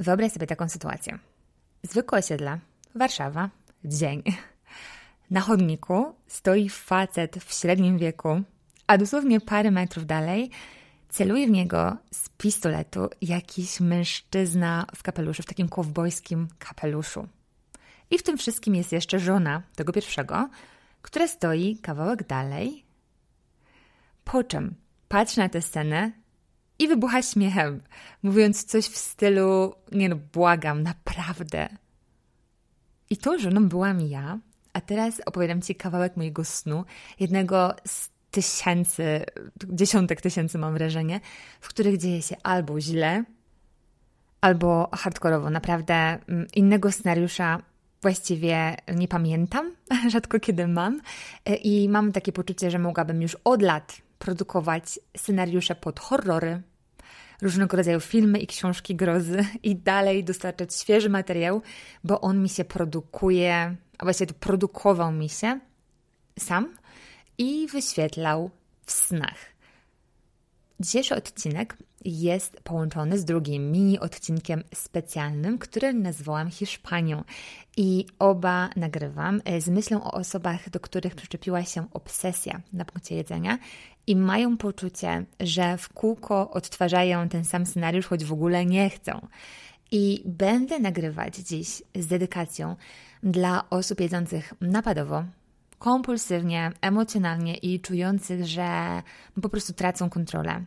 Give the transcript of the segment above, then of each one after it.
Wyobraź sobie taką sytuację. Zwykłe osiedle, Warszawa, dzień. Na chodniku stoi facet w średnim wieku, a dosłownie parę metrów dalej celuje w niego z pistoletu jakiś mężczyzna w kapeluszu, w takim kowbojskim kapeluszu. I w tym wszystkim jest jeszcze żona tego pierwszego, która stoi kawałek dalej. Po czym patrzy na tę scenę i wybucha śmiechem, mówiąc coś w stylu: Nie no, błagam, naprawdę. I tą żoną byłam ja, a teraz opowiadam Ci kawałek mojego snu, jednego z tysięcy, dziesiątek tysięcy mam wrażenie, w których dzieje się albo źle, albo hardkorowo. Naprawdę mm, innego scenariusza właściwie nie pamiętam, rzadko kiedy mam i mam takie poczucie, że mogłabym już od lat produkować scenariusze pod horrory, różnego rodzaju filmy i książki grozy i dalej dostarczać świeży materiał, bo on mi się produkuje, a właściwie produkował mi się sam i wyświetlał w snach. Dzisiejszy odcinek jest połączony z drugim mini odcinkiem specjalnym, który nazwałam Hiszpanią. I oba nagrywam e, z myślą o osobach, do których przyczepiła się obsesja na punkcie jedzenia i mają poczucie, że w kółko odtwarzają ten sam scenariusz, choć w ogóle nie chcą. I będę nagrywać dziś z dedykacją dla osób jedzących napadowo, kompulsywnie, emocjonalnie i czujących, że po prostu tracą kontrolę.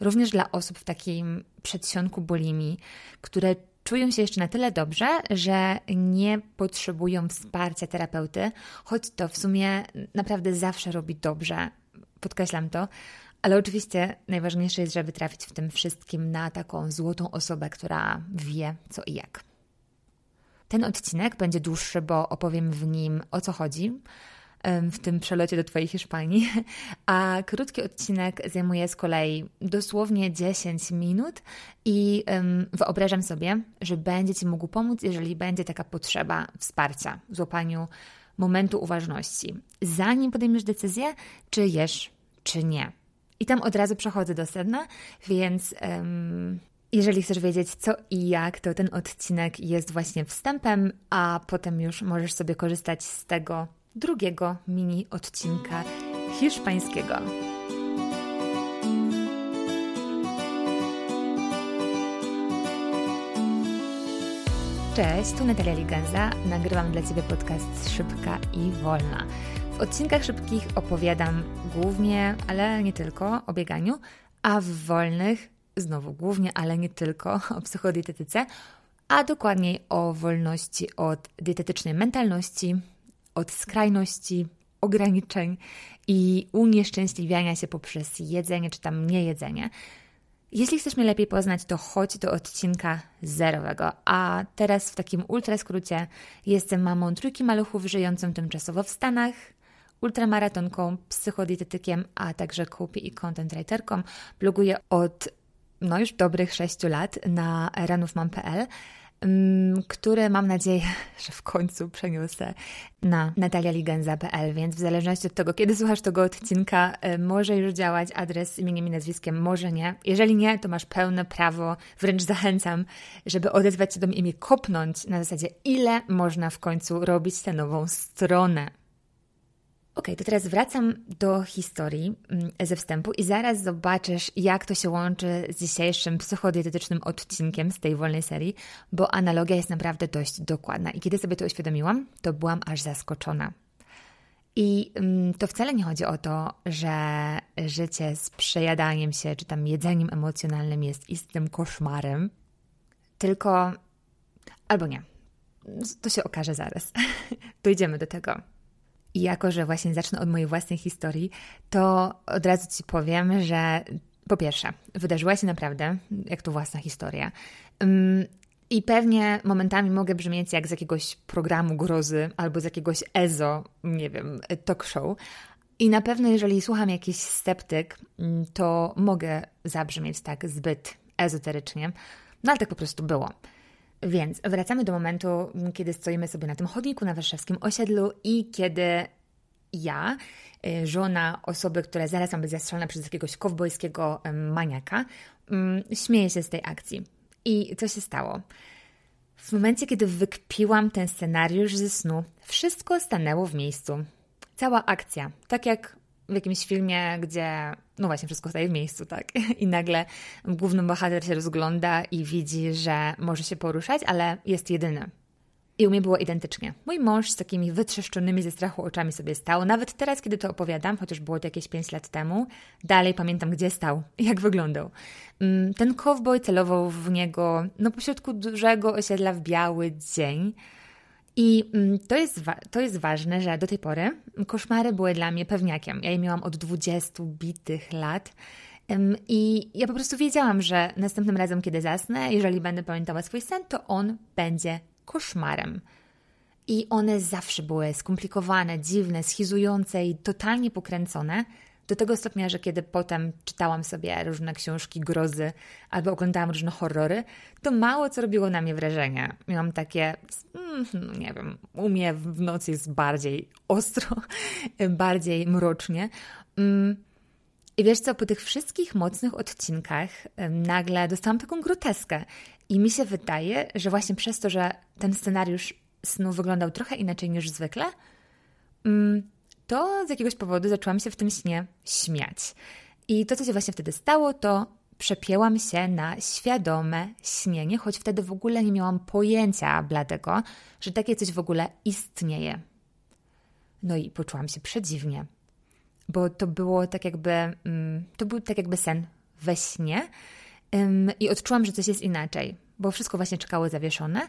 Również dla osób w takim przedsionku bulimi, które czują się jeszcze na tyle dobrze, że nie potrzebują wsparcia terapeuty, choć to w sumie naprawdę zawsze robi dobrze. Podkreślam to, ale oczywiście najważniejsze jest, żeby trafić w tym wszystkim na taką złotą osobę, która wie co i jak. Ten odcinek będzie dłuższy, bo opowiem w nim o co chodzi, w tym przelocie do Twojej Hiszpanii, a krótki odcinek zajmuje z kolei dosłownie 10 minut i wyobrażam sobie, że będzie Ci mógł pomóc, jeżeli będzie taka potrzeba wsparcia w złapaniu momentu uważności, zanim podejmiesz decyzję, czy jesz, czy nie. I tam od razu przechodzę do sedna, więc um, jeżeli chcesz wiedzieć co i jak, to ten odcinek jest właśnie wstępem, a potem już możesz sobie korzystać z tego drugiego mini odcinka hiszpańskiego. Cześć, tu Natalia Liganza. Nagrywam dla Ciebie podcast Szybka i Wolna. W odcinkach szybkich opowiadam głównie, ale nie tylko, o bieganiu, a w wolnych, znowu głównie, ale nie tylko, o psychodietetyce, a dokładniej o wolności od dietetycznej mentalności, od skrajności, ograniczeń i unieszczęśliwiania się poprzez jedzenie czy tam niejedzenie. Jeśli chcesz mnie lepiej poznać, to chodź do odcinka zerowego. A teraz w takim ultra skrócie jestem mamą trójki maluchów żyjącą tymczasowo w Stanach, ultramaratonką, psychodietetykiem, a także copy i content writerką. Bloguję od no już dobrych 6 lat na ranówmam.pl które mam nadzieję, że w końcu przeniosę na natalialigenza.pl, więc w zależności od tego, kiedy słuchasz tego odcinka, e, może już działać adres imieniem i nazwiskiem, może nie. Jeżeli nie, to masz pełne prawo, wręcz zachęcam, żeby odezwać się do mnie i kopnąć na zasadzie, ile można w końcu robić tę nową stronę. Ok, to teraz wracam do historii mm, ze wstępu i zaraz zobaczysz, jak to się łączy z dzisiejszym psychodietetycznym odcinkiem z tej wolnej serii, bo analogia jest naprawdę dość dokładna. I kiedy sobie to uświadomiłam, to byłam aż zaskoczona. I mm, to wcale nie chodzi o to, że życie z przejadaniem się czy tam jedzeniem emocjonalnym jest istnym koszmarem, tylko albo nie. To się okaże zaraz. Dojdziemy do tego. I jako, że właśnie zacznę od mojej własnej historii, to od razu Ci powiem, że po pierwsze, wydarzyła się naprawdę, jak to własna historia. I pewnie momentami mogę brzmieć jak z jakiegoś programu grozy albo z jakiegoś EZO, nie wiem, talk show. I na pewno, jeżeli słucham jakiś sceptyk, to mogę zabrzmieć tak zbyt ezoterycznie, no ale tak po prostu było. Więc wracamy do momentu, kiedy stoimy sobie na tym chodniku na warszawskim osiedlu i kiedy ja, y, żona osoby, która zaraz ma być zastrzelona przez jakiegoś kowbojskiego maniaka, mm, śmieje się z tej akcji. I co się stało? W momencie, kiedy wykpiłam ten scenariusz ze snu, wszystko stanęło w miejscu. Cała akcja, tak jak w jakimś filmie, gdzie no właśnie wszystko staje w miejscu, tak? I nagle główny bohater się rozgląda i widzi, że może się poruszać, ale jest jedyny. I u mnie było identycznie. Mój mąż z takimi wytrzeszczonymi ze strachu oczami sobie stał. Nawet teraz, kiedy to opowiadam, chociaż było to jakieś 5 lat temu, dalej pamiętam, gdzie stał, jak wyglądał. Mm, ten cowboy celował w niego no, pośrodku dużego osiedla w biały dzień. I mm, to jest, to jest ważne, że do tej pory koszmary były dla mnie pewniakiem. Ja je miałam od 20 bitych lat. I ja po prostu wiedziałam, że następnym razem, kiedy zasnę, jeżeli będę pamiętała swój sen, to on będzie koszmarem. I one zawsze były skomplikowane, dziwne, schizujące i totalnie pokręcone. Do tego stopnia, że kiedy potem czytałam sobie różne książki grozy albo oglądałam różne horrory, to mało co robiło na mnie wrażenie. Miałam takie, mm, nie wiem, u mnie w nocy jest bardziej ostro, bardziej mrocznie. Mm, I wiesz co, po tych wszystkich mocnych odcinkach nagle dostałam taką groteskę. I mi się wydaje, że właśnie przez to, że ten scenariusz snu wyglądał trochę inaczej niż zwykle, mm, to z jakiegoś powodu zaczęłam się w tym śnie śmiać. I to, co się właśnie wtedy stało, to przepięłam się na świadome śnienie, choć wtedy w ogóle nie miałam pojęcia bladego, że takie coś w ogóle istnieje. No i poczułam się przedziwnie, bo to było tak jakby, mm, to był tak jakby sen we śnie, i odczułam, że coś jest inaczej, bo wszystko właśnie czekało zawieszone.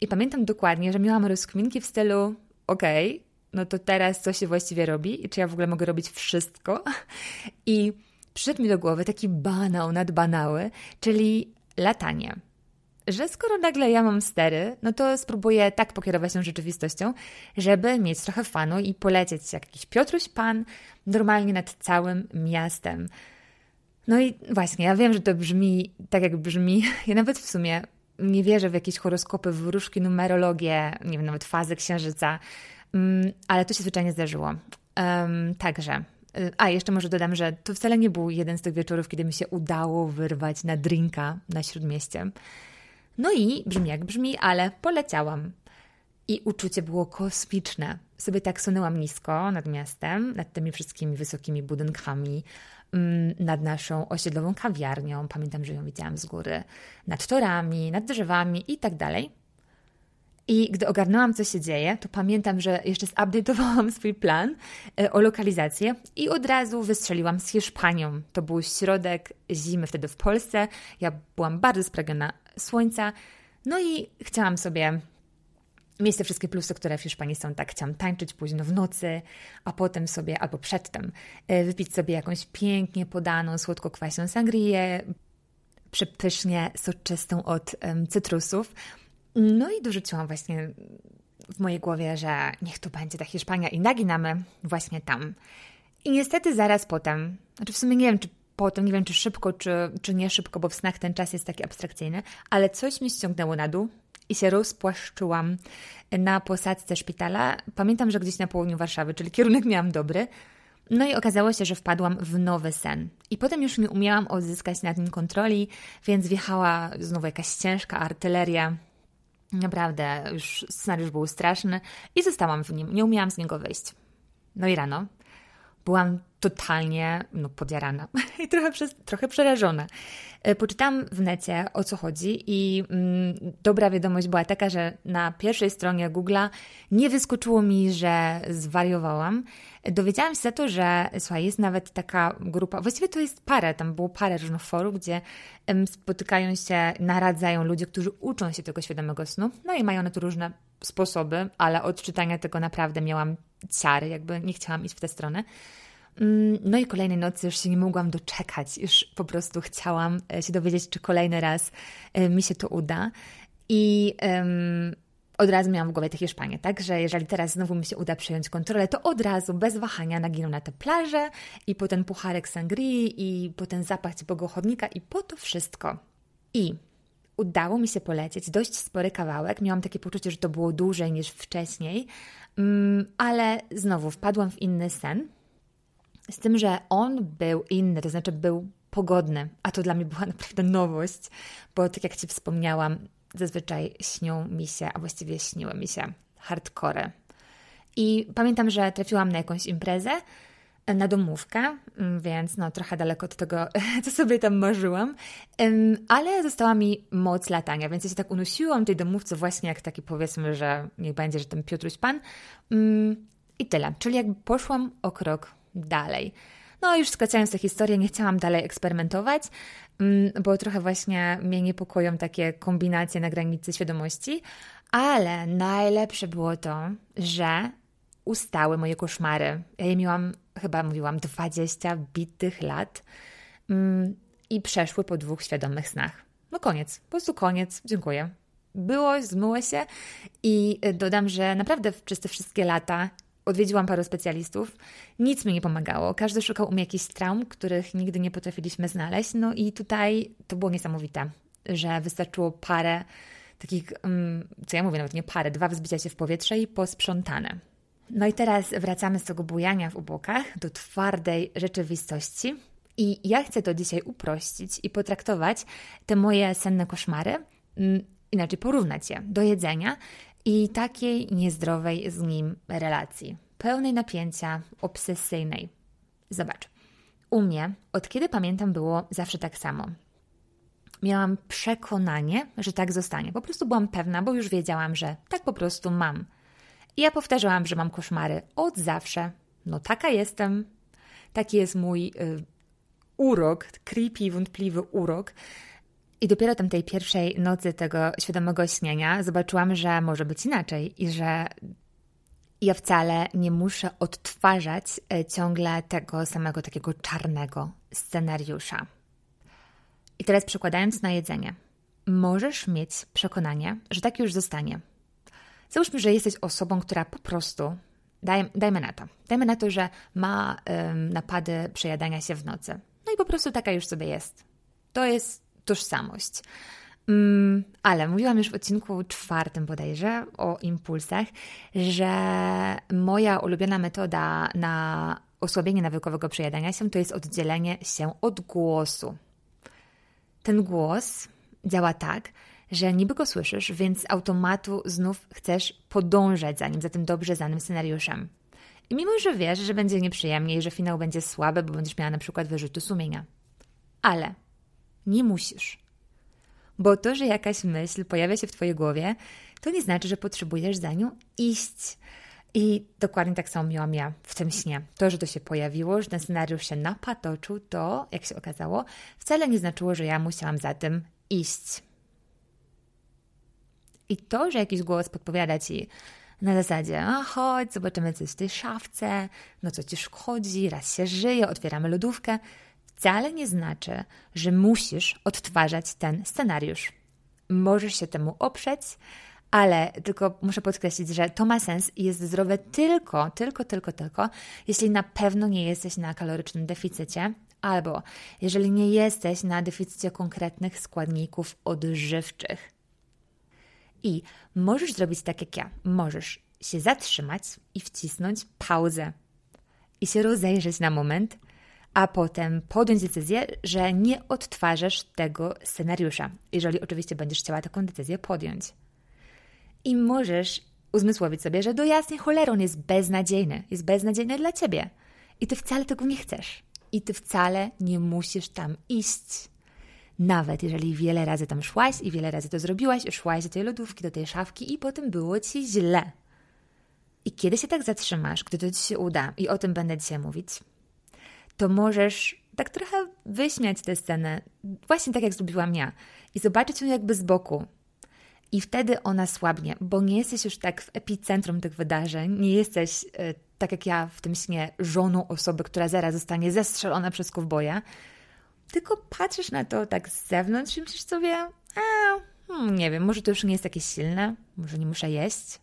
I pamiętam dokładnie, że miałam rozkminki w stylu: okej, okay, no to teraz co się właściwie robi i czy ja w ogóle mogę robić wszystko? I przyszedł mi do głowy taki banał nad banały, czyli latanie. Że skoro nagle ja mam stery, no to spróbuję tak pokierować tą rzeczywistością, żeby mieć trochę fanu i polecieć jak jakiś Piotruś Pan normalnie nad całym miastem. No i właśnie, ja wiem, że to brzmi tak, jak brzmi. Ja nawet w sumie nie wierzę w jakieś horoskopy, wróżki, numerologię, nie wiem, nawet fazy księżyca, ale to się zwyczajnie zdarzyło. Także. A, jeszcze może dodam, że to wcale nie był jeden z tych wieczorów, kiedy mi się udało wyrwać na drinka na śródmieście. No i brzmi jak brzmi, ale poleciałam. I uczucie było kosmiczne. Sobie tak sunęłam nisko nad miastem, nad tymi wszystkimi wysokimi budynkami, Mm, nad naszą osiedlową kawiarnią. Pamiętam, że ją widziałam z góry, nad torami, nad drzewami i tak dalej. I gdy ogarnęłam, co się dzieje, to pamiętam, że jeszcze zupdate'owałam swój plan e, o lokalizację i od razu wystrzeliłam z Hiszpanią. To był środek zimy wtedy w Polsce. Ja byłam bardzo spragniona słońca. No i chciałam sobie mieć te wszystkie plusy, które w Hiszpanii są, tak chciałam tańczyć późno w nocy, a potem sobie, albo przedtem, e, wypić sobie jakąś pięknie podaną, słodko-kwaśną sangrię, przepysznie soczystą od um, cytrusów. No i dorzuciłam właśnie w mojej głowie, że niech to będzie ta Hiszpania i naginamy właśnie tam. I niestety zaraz potem, znaczy w sumie nie wiem, czy potem, nie wiem, czy szybko, czy, czy nie szybko, bo w snach ten czas jest taki abstrakcyjny, ale coś mi ściągnęło na dół i się rozpłaszczyłam na posadzce szpitala. Pamiętam, że gdzieś na południu Warszawy, czyli kierunek miałam dobry. No i okazało się, że wpadłam w nowy sen. I potem już nie umiałam odzyskać nad nim kontroli, więc wjechała znowu jakaś ciężka artyleria. Naprawdę, już scenariusz był straszny i zostałam w nim. Nie umiałam z niego wyjść. No i rano byłam totalnie no, podjarana i trochę, przez, trochę przerażona. E, poczytałam w necie o co chodzi i mm, dobra wiadomość była taka, że na pierwszej stronie Google'a nie wyskoczyło mi, że zwariowałam. Dowiedziałam się za to, że słuchaj, jest nawet taka grupa, właściwie to jest parę, tam było parę różnych forów, gdzie spotykają się, naradzają ludzie, którzy uczą się tego świadomego snu, no i mają na to różne sposoby, ale od czytania tego naprawdę miałam ciary, jakby nie chciałam iść w tę stronę. Mm, no i kolejnej nocy już się nie mogłam doczekać, już po prostu chciałam e, się dowiedzieć, czy kolejny raz e, mi się to uda. I um, od razu miałam w głowie tę Hiszpanię, tak? Że jeżeli teraz znowu mi się uda przejąć kontrolę, to od razu, bez wahania, naginę na tę plażę i po ten pucharek sangrii i po ten zapach ciepłego chodnika i po to wszystko. I udało mi się polecieć dość spory kawałek. Miałam takie poczucie, że to było dłużej niż wcześniej, um, ale znowu wpadłam w inny sen z tym, że on był inny, to znaczy był pogodny, a to dla mnie była naprawdę nowość, bo tak jak Ci wspomniałam, zazwyczaj śnią mi się, a właściwie śniły mi się hardcore. I pamiętam, że trafiłam na jakąś imprezę, na domówkę, mm, więc no trochę daleko od tego, co sobie tam marzyłam, ale została mi moc latania, więc ja się tak unosiłam tej domówce właśnie jak taki powiedzmy, że niech będzie, że ten Piotruś Pan mm, i tyle, czyli jakby poszłam o krok dalej. No już skracając tę historię, nie chciałam dalej eksperymentować, mm, bo trochę właśnie mnie niepokoją takie kombinacje na granicy świadomości, ale najlepsze było to, że ustały moje koszmary. Ja je miałam, chyba mówiłam, 20 bitych lat mm, i przeszły po dwóch świadomych snach. No koniec, po prostu koniec, dziękuję. Było, zmyło się i dodam, że naprawdę przez te wszystkie lata odwiedziłam paru specjalistów. Nic mi nie pomagało. Każdy szukał u mnie jakichś traum, których nigdy nie potrafiliśmy znaleźć. No i tutaj to było niesamowite, że wystarczyło parę takich, mm, co ja mówię, nawet nie parę, dwa wzbicia się w powietrze i posprzątane. No i teraz wracamy z tego bujania w ubokach do twardej rzeczywistości. I ja chcę to dzisiaj uprościć i potraktować te moje senne koszmary, mm, inaczej porównać je do jedzenia i takiej niezdrowej z nim relacji, pełnej napięcia, obsesyjnej. Zobacz, u mnie od kiedy pamiętam było zawsze tak samo. Miałam przekonanie, że tak zostanie. Po prostu byłam pewna, bo już wiedziałam, że tak po prostu mam. I ja powtarzałam, że mam koszmary od zawsze. No taka jestem. Taki jest mój y, urok, creepy, wątpliwy urok. I dopiero tam tej pierwszej nocy tego świadomego śnienia zobaczyłam, że może być inaczej i że ja wcale nie muszę odtwarzać e, ciągle tego samego takiego czarnego scenariusza. I teraz przekładając na jedzenie, możesz mieć przekonanie, że tak już zostanie. Załóżmy, że jesteś osobą, która po prostu, daj, dajmy na to, dajmy na to, że ma ym, napady przejadania się w nocy. No i po prostu taka już sobie jest. To jest tożsamość. Mm, ale mówiłam już w odcinku czwartym bodajże o impulsach, że moja ulubiona metoda na osłabienie nawykowego przejadania się to jest oddzielenie się od głosu. Ten głos działa tak, że niby go słyszysz, więc z automatu znów chcesz podążać za nim, za tym dobrze znanym scenariuszem. I mimo, że wiesz, że będzie nieprzyjemnie i że finał będzie słaby, bo będziesz miała na przykład wyrzuty sumienia. Ale nie musisz. Bo to, że jakaś myśl pojawia się w Twojej głowie, to nie znaczy, że potrzebujesz za nią iść. I dokładnie tak samo miałam ja w tym śnie. To, że to się pojawiło, że ten scenariusz się napatoczył, to, jak się okazało, wcale nie znaczyło, że ja musiałam za tym iść. I to, że jakiś głos podpowiada ci na zasadzie, a chodź, zobaczymy coś w tej szafce, no co ci szkodzi, raz się żyje, otwieramy lodówkę, wcale nie znaczy, że musisz odtwarzać ten scenariusz. Możesz się temu oprzeć, ale tylko muszę podkreślić, że to ma sens i jest zdrowe tylko, tylko, tylko, tylko, jeśli na pewno nie jesteś na kalorycznym deficycie, albo jeżeli nie jesteś na deficycie konkretnych składników odżywczych. I możesz zrobić tak jak ja. Możesz się zatrzymać i wcisnąć pauzę i się rozejrzeć na moment, a potem podjąć decyzję, że nie odtwarzasz tego scenariusza, jeżeli oczywiście będziesz chciała taką decyzję podjąć. I możesz uzmysłowić sobie, że do jasnej cholery on jest beznadziejny, jest beznadziejny dla ciebie. I ty wcale tego nie chcesz. I ty wcale nie musisz tam iść. Nawet jeżeli wiele razy tam szłaś i wiele razy to zrobiłaś, szłaś do tej lodówki, do tej szafki i potem było ci źle. I kiedy się tak zatrzymasz, gdy to ci się uda, i o tym będę dzisiaj mówić, to możesz tak trochę wyśmiać tę scenę, właśnie tak jak zrobiłam ja, i zobaczyć ją jakby z boku. I wtedy ona słabnie, bo nie jesteś już tak w epicentrum tych wydarzeń, nie jesteś, e, tak jak ja w tym śnie, żoną osoby, która zaraz zostanie zestrzelona przez kowboja, tylko patrzysz na to tak z zewnątrz i myślisz sobie, a, hmm, nie wiem, może to już nie jest takie silne, może nie muszę jeść.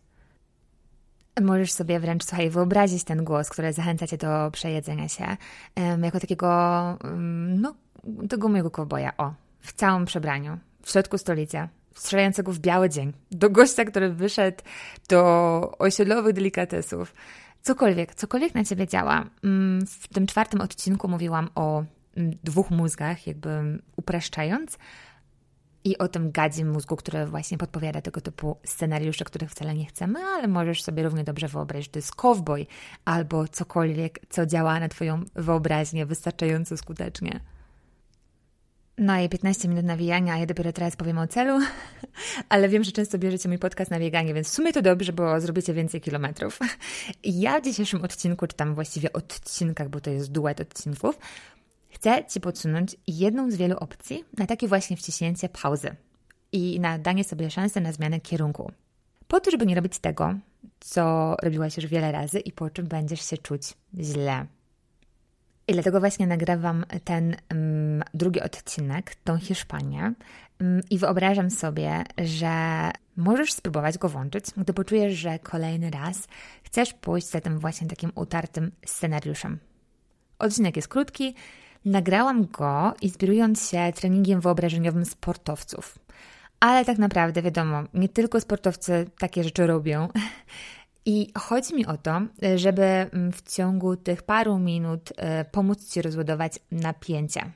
Możesz sobie wręcz, słuchaj, wyobrazić ten głos, który zachęca cię do przejedzenia się, um, jako takiego, um, no, tego mojego kowboja, o, w całym przebraniu, w środku stolicy, strzelającego w biały dzień, do gościa, który wyszedł do osiedlowych delikatesów. Cokolwiek, cokolwiek na ciebie działa. Mm, w tym czwartym odcinku mówiłam o dwóch mózgach, jakby upraszczając, i o tym gadzim mózgu, który właśnie podpowiada tego typu scenariusze, których wcale nie chcemy, ale możesz sobie równie dobrze wyobrazić, że to jest cowboy albo cokolwiek, co działa na Twoją wyobraźnię wystarczająco skutecznie. No i 15 minut nawijania, a ja dopiero teraz powiem o celu, ale wiem, że często bierzecie mój podcast na bieganie, więc w sumie to dobrze, bo zrobicie więcej kilometrów. Ja w dzisiejszym odcinku, czy tam właściwie odcinkach, bo to jest duet odcinków, chcę Ci podsunąć jedną z wielu opcji na takie właśnie wciśnięcie pauzy i na danie sobie szansy na zmianę kierunku. Po to, żeby nie robić tego, co robiłaś już wiele razy i po czym będziesz się czuć źle. I dlatego właśnie nagrywam ten um, drugi odcinek, tą Hiszpanię. Um, I wyobrażam sobie, że możesz spróbować go włączyć, gdy poczujesz, że kolejny raz chcesz pójść za tym właśnie takim utartym scenariuszem. Odcinek jest krótki. Nagrałam go inspirując się treningiem wyobrażeniowym sportowców. Ale tak naprawdę, wiadomo, nie tylko sportowcy takie rzeczy robią. I chodzi mi o to, żeby mm, w ciągu tych paru minut e, pomóc Ci rozładować napięcie.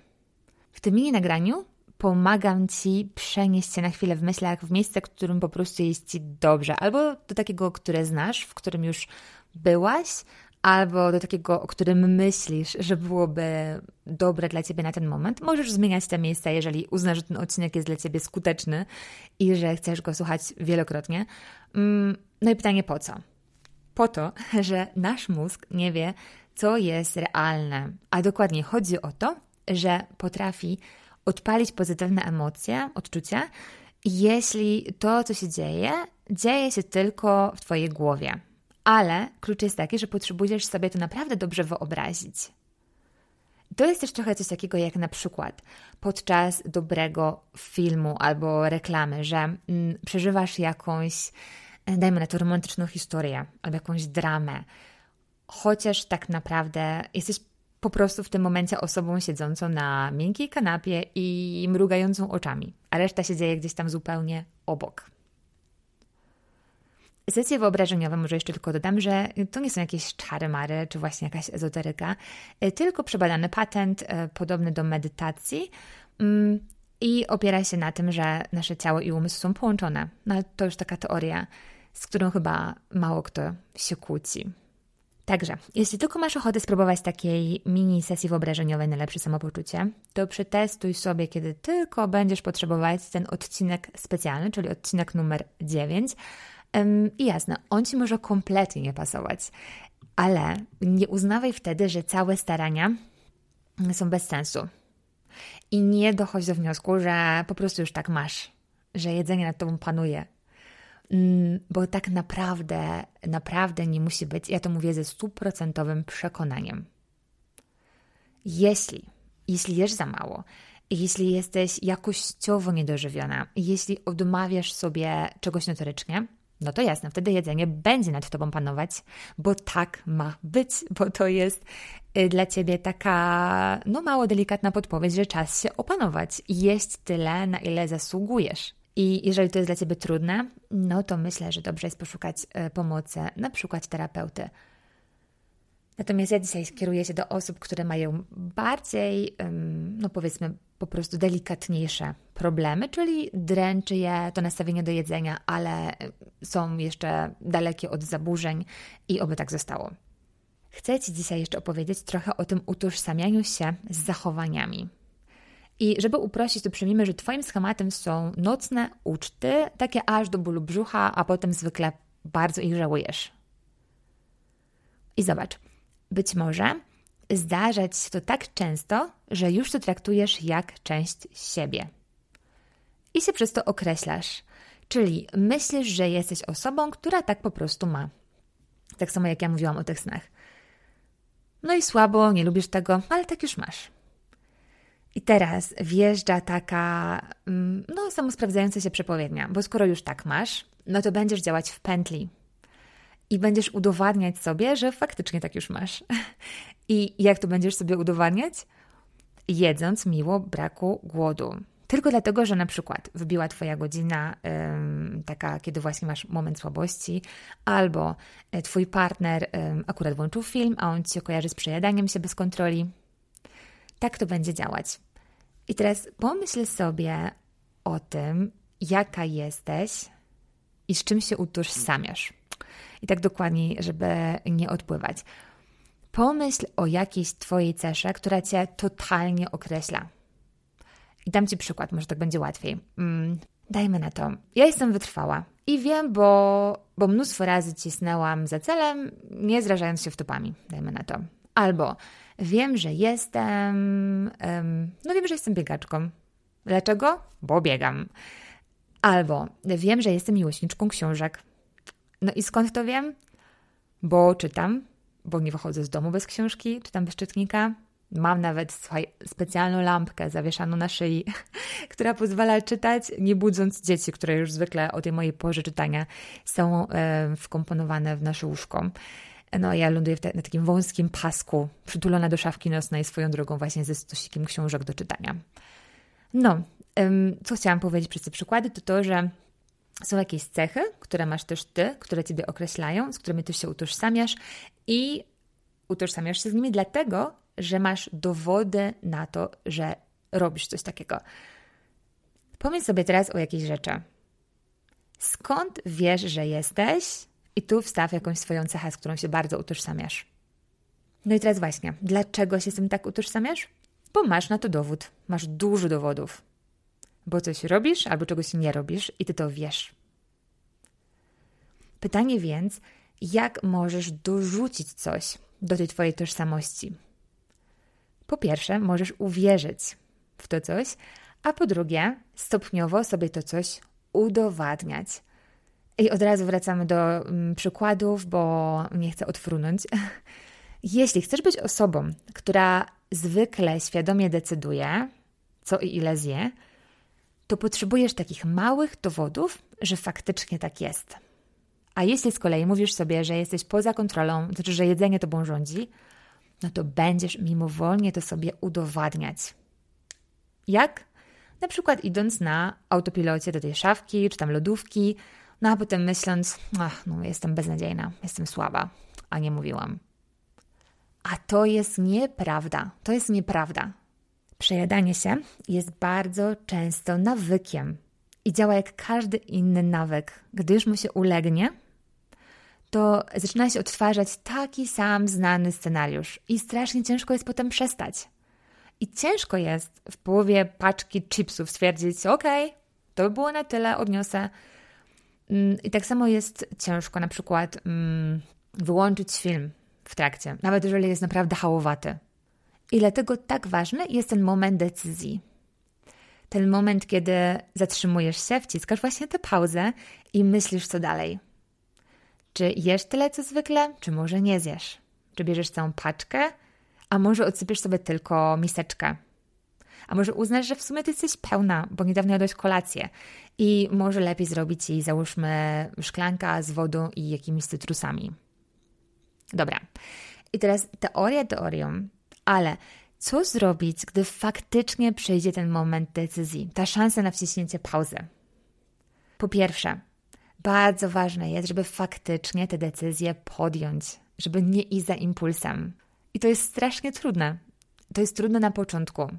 W tym mini nagraniu pomagam Ci przenieść się na chwilę w myślach w miejsce, w którym po prostu jest Ci dobrze, albo do takiego, które znasz, w którym już byłaś, albo do takiego, o którym myślisz, że byłoby dobre dla Ciebie na ten moment. Możesz zmieniać te miejsca, jeżeli uznasz, że ten odcinek jest dla Ciebie skuteczny i że chcesz go słuchać wielokrotnie. Mm, no i pytanie po co? po to, że nasz mózg nie wie, co jest realne. A dokładnie chodzi o to, że potrafi odpalić pozytywne emocje, odczucia, jeśli to, co się dzieje, dzieje się tylko w Twojej głowie. Ale klucz jest taki, że potrzebujesz sobie to naprawdę dobrze wyobrazić. To jest też trochę coś takiego jak na przykład podczas dobrego filmu albo reklamy, że mm, przeżywasz jakąś dajmy na to romantyczną historię albo jakąś dramę, chociaż tak naprawdę jesteś po prostu w tym momencie osobą siedzącą na miękkiej kanapie i mrugającą oczami, a reszta się dzieje gdzieś tam zupełnie obok. Sesje wyobrażeniowe, może jeszcze tylko dodam, że to nie są jakieś czary-mary, czy właśnie jakaś ezoteryka, tylko przebadany patent e, podobny do medytacji mm, i opiera się na tym, że nasze ciało i umysł są połączone. No, to już taka teoria z którą chyba mało kto się kłóci. Także, jeśli tylko masz ochotę spróbować takiej mini sesji wyobrażeniowej na lepsze samopoczucie, to przetestuj sobie, kiedy tylko będziesz potrzebować ten odcinek specjalny, czyli odcinek numer 9. I jasne, on ci może kompletnie nie pasować, ale nie uznawaj wtedy, że całe starania są bez sensu. I nie dochodź do wniosku, że po prostu już tak masz, że jedzenie nad tobą panuje, Mm, bo tak naprawdę, naprawdę nie musi być, ja to mówię ze stuprocentowym przekonaniem. Jeśli, jeśli jesz za mało, jeśli jesteś jakościowo niedożywiona, jeśli odmawiasz sobie czegoś notorycznie, no to jasne, wtedy jedzenie będzie nad tobą panować, bo tak ma być, bo to jest y, dla ciebie taka, no mało delikatna podpowiedź, że czas się opanować i jeść tyle, na ile zasługujesz. I jeżeli to jest dla Ciebie trudne, no to myślę, że dobrze jest poszukać e, pomocy, na przykład terapeuty. Natomiast ja dzisiaj kieruję się do osób, które mają bardziej, no powiedzmy, po prostu delikatniejsze problemy, czyli dręczy je to nastawienie do jedzenia, ale są jeszcze dalekie od zaburzeń i oby tak zostało. Chcę Ci dzisiaj jeszcze opowiedzieć trochę o tym utożsamianiu się z zachowaniami. I żeby uprościć, to przyjmijmy, że Twoim schematem są nocne uczty, takie aż do bólu brzucha, a potem zwykle bardzo ich żałujesz. I zobacz, być może zdarzać się to tak często, że już to traktujesz jak część siebie. I się przez to określasz, czyli myślisz, że jesteś osobą, która tak po prostu ma. Tak samo jak ja mówiłam o tych snach. No i słabo, nie lubisz tego, ale tak już masz. I teraz wjeżdża taka, mm, no, samosprawdzająca się przepowiednia, bo skoro już tak masz, no to będziesz działać w pętli i będziesz udowadniać sobie, że faktycznie tak już masz. I jak to będziesz sobie udowadniać? Jedząc miło braku głodu. Tylko dlatego, że na przykład wybiła Twoja godzina, taka, kiedy właśnie masz moment słabości, albo y, Twój partner akurat włączył film, a on Ci się kojarzy z przejadaniem się bez kontroli, Tak to będzie działać. I teraz pomyśl sobie o tym, jaka jesteś i z czym się utożsamiasz. I tak dokładniej, żeby nie odpływać. Pomyśl o jakiejś Twojej cesze, która Cię totalnie określa. I dam Ci przykład, może tak będzie łatwiej. Mm, dajmy na to. Ja jestem wytrwała i wiem, bo, bo mnóstwo razy cisnęłam za celem, nie zrażając się wtopami. Dajmy na to. Albo wiem, że jestem. Um, no wiem, że jestem biegaczką. Dlaczego? Bo biegam. Albo wiem, że jestem miłośniczką książek. No i skąd to wiem? Bo czytam, bo nie wychodzę z domu bez książki, czytam bez czytnika. Mam nawet słuchaj, specjalną lampkę zawieszaną na szyi, która pozwala czytać, nie budząc dzieci, które już zwykle o tej mojej porze czytania są e, wkomponowane w nasze łóżko. No, ja ląduję te, na takim wąskim pasku, przytulona do szafki nocnej swoją drogą właśnie ze stosikiem książek do czytania. No, co chciałam powiedzieć przez te przykłady, to to, że są jakieś cechy, które masz też ty, które ciebie określają, z którymi ty się utożsamiasz i utożsamiasz się z nimi dlatego, że masz dowody na to, że robisz coś takiego. Pomyśl sobie teraz o jakiejś rzeczy. Skąd wiesz, że jesteś? I tu wstaw jakąś swoją cechę, z którą się bardzo utożsamiasz. No i teraz właśnie, dlaczego się z tym tak utożsamiasz? Bo masz na to dowód. Masz dużo dowodów. Bo coś robisz albo czegoś nie robisz i ty to wiesz. Pytanie więc, jak możesz dorzucić coś do tej twojej tożsamości? Po pierwsze, możesz uwierzyć w to coś, a po drugie, stopniowo sobie to coś udowadniać. I od razu wracamy do mm, przykładów, bo nie chcę odfrunąć. Jeśli chcesz być osobą, która zwykle świadomie decyduje, co i ile zje, to potrzebujesz takich małych dowodów, że faktycznie tak jest. A jeśli z kolei mówisz sobie, że jesteś poza kontrolą, znaczy, że jedzenie tobą rządzi, no to będziesz mimowolnie to sobie udowadniać. Jak? Na przykład idąc na autopilocie do tej szafki czy tam lodówki, no a potem myśląc, ach, no jestem beznadziejna, jestem słaba, a nie mówiłam. A to jest nieprawda. To jest nieprawda. Przejadanie się jest bardzo często nawykiem i działa jak każdy inny nawyk. Gdy już mu się ulegnie, to zaczyna się odtwarzać taki sam znany scenariusz i strasznie ciężko jest potem przestać. I ciężko jest w połowie paczki chipsów stwierdzić, ok, to by było na tyle, odniosę. Mm, I tak samo jest ciężko na przykład mm, wyłączyć film w trakcie, nawet jeżeli jest naprawdę hałowaty. I dlatego tak ważny jest ten moment decyzji. Ten moment, kiedy zatrzymujesz się, wciskasz właśnie tę pauzę i myślisz, co dalej. Czy jesz tyle, co zwykle, czy może nie zjesz? Czy bierzesz całą paczkę, a może odsypiesz sobie tylko miseczkę? A może uznasz, że w sumie ty jesteś pełna, bo niedawno jadłeś kolację i może lepiej zrobić jej, załóżmy, szklanka z wodą i jakimiś cytrusami. Dobra. I teraz teoria teorią, ale co zrobić, gdy faktycznie przyjdzie ten moment decyzji, ta szansa na wciśnięcie pauzy? Po pierwsze, bardzo ważne jest, żeby faktycznie te decyzje podjąć, żeby nie iść za impulsem. I to jest strasznie trudne. To jest trudne na początku.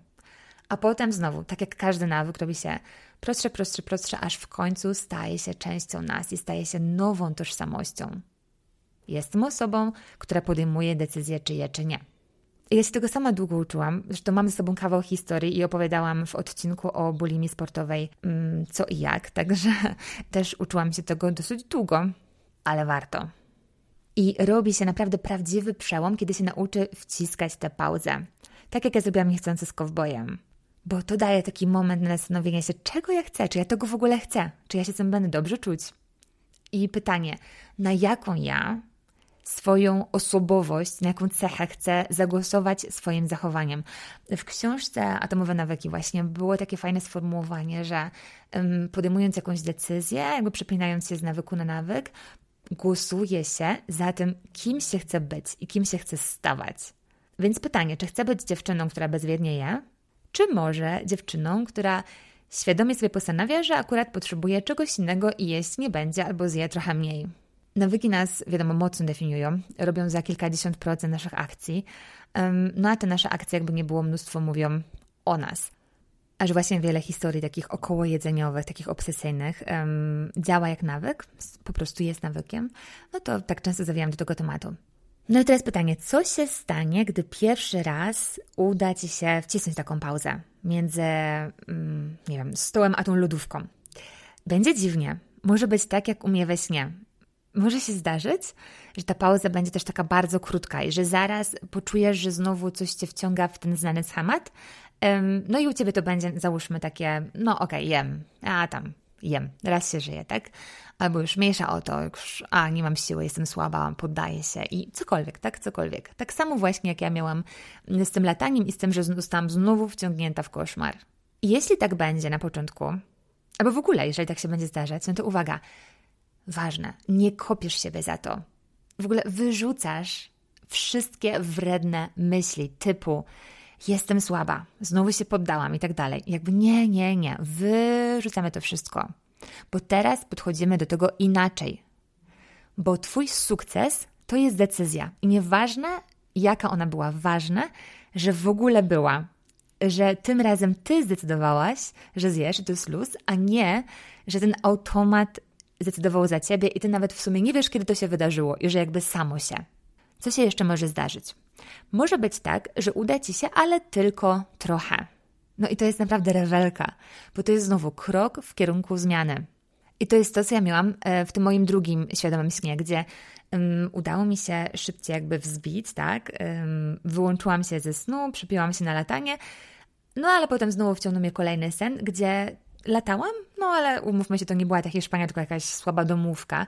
A potem znowu, tak jak każdy nawyk, robi się prostsze, prostsze, prostsze, aż w końcu staje się częścią nas i staje się nową tożsamością. Jestem osobą, która podejmuje decyzję, czy je, czy nie. Ja się tego sama długo uczyłam. Zresztą mam ze sobą kawał historii i opowiadałam w odcinku o bulimii sportowej mm, co i jak, także też uczyłam się tego dosyć długo, ale warto. I robi się naprawdę prawdziwy przełom, kiedy się nauczy wciskać tę pauzę. Tak jak ja zrobiłam niechcący z kowbojem. Bo to daje taki moment na zastanowienie się, czego ja chcę, czy ja tego w ogóle chcę, czy ja się tym będę dobrze czuć. I pytanie, na jaką ja swoją osobowość, na jaką cechę chcę zagłosować swoim zachowaniem. W książce Atomowe nawyki właśnie było takie fajne sformułowanie, że podejmując jakąś decyzję, jakby przepinając się z nawyku na nawyk, głosuje się za tym, kim się chce być i kim się chce stawać. Więc pytanie, czy chcę być dziewczyną, która bezwiednie je, czy może dziewczyną, która świadomie sobie postanawia, że akurat potrzebuje czegoś innego i jeść nie będzie albo zje trochę mniej. Nawyki nas, wiadomo, mocno definiują, robią za kilkadziesiąt procent naszych akcji, No a te nasze akcje, jakby nie było mnóstwo, mówią o nas. A że właśnie wiele historii takich okołojedzeniowych, takich obsesyjnych działa jak nawyk, po prostu jest nawykiem, no to tak często zawijam do tego tematu. No i teraz pytanie, co się stanie, gdy pierwszy raz uda Ci się wcisnąć taką pauzę między, mm, nie wiem, stołem a tą lodówką? Będzie dziwnie. Może być tak, jak u mnie we śnie. Może się zdarzyć, że ta pauza będzie też taka bardzo krótka i że zaraz poczujesz, że znowu coś Cię wciąga w ten znany schemat. No i u Ciebie to będzie, załóżmy, takie, no okej, okay, jem, a tam, jem, raz się żyje, tak? Albo już mniejsza o to, już, a nie mam siły, jestem słaba, poddaję się i cokolwiek, tak? Cokolwiek. Tak samo właśnie jak ja miałam z tym lataniem i z tym, że zostałam znowu wciągnięta w koszmar. I jeśli tak będzie na początku, albo w ogóle, jeżeli tak się będzie zdarzać, no to uwaga, ważne, nie kopiesz siebie za to. W ogóle wyrzucasz wszystkie wredne myśli typu jestem słaba, znowu się poddałam i tak dalej. Jakby nie, nie, nie, wyrzucamy to wszystko. Bo teraz podchodzimy do tego inaczej. Bo Twój sukces to jest decyzja. I nieważne, jaka ona była, ważne, że w ogóle była. Że tym razem Ty zdecydowałaś, że zjesz, to jest luz, a nie, że ten automat zdecydował za Ciebie i Ty nawet w sumie nie wiesz, kiedy to się wydarzyło i że jakby samo się. Co się jeszcze może zdarzyć? Może być tak, że uda Ci się, ale tylko trochę. No i to jest naprawdę rewelka, bo to jest znowu krok w kierunku zmiany. I to jest to, co ja miałam e, w tym moim drugim świadomym śnie, gdzie um, udało mi się szybciej jakby wzbić, tak? Um, wyłączyłam się ze snu, przypiłam się na latanie, no ale potem znowu wciągnął mnie kolejny sen, gdzie latałam, no ale umówmy się, to nie była ta Hiszpania, tylko jakaś słaba domówka.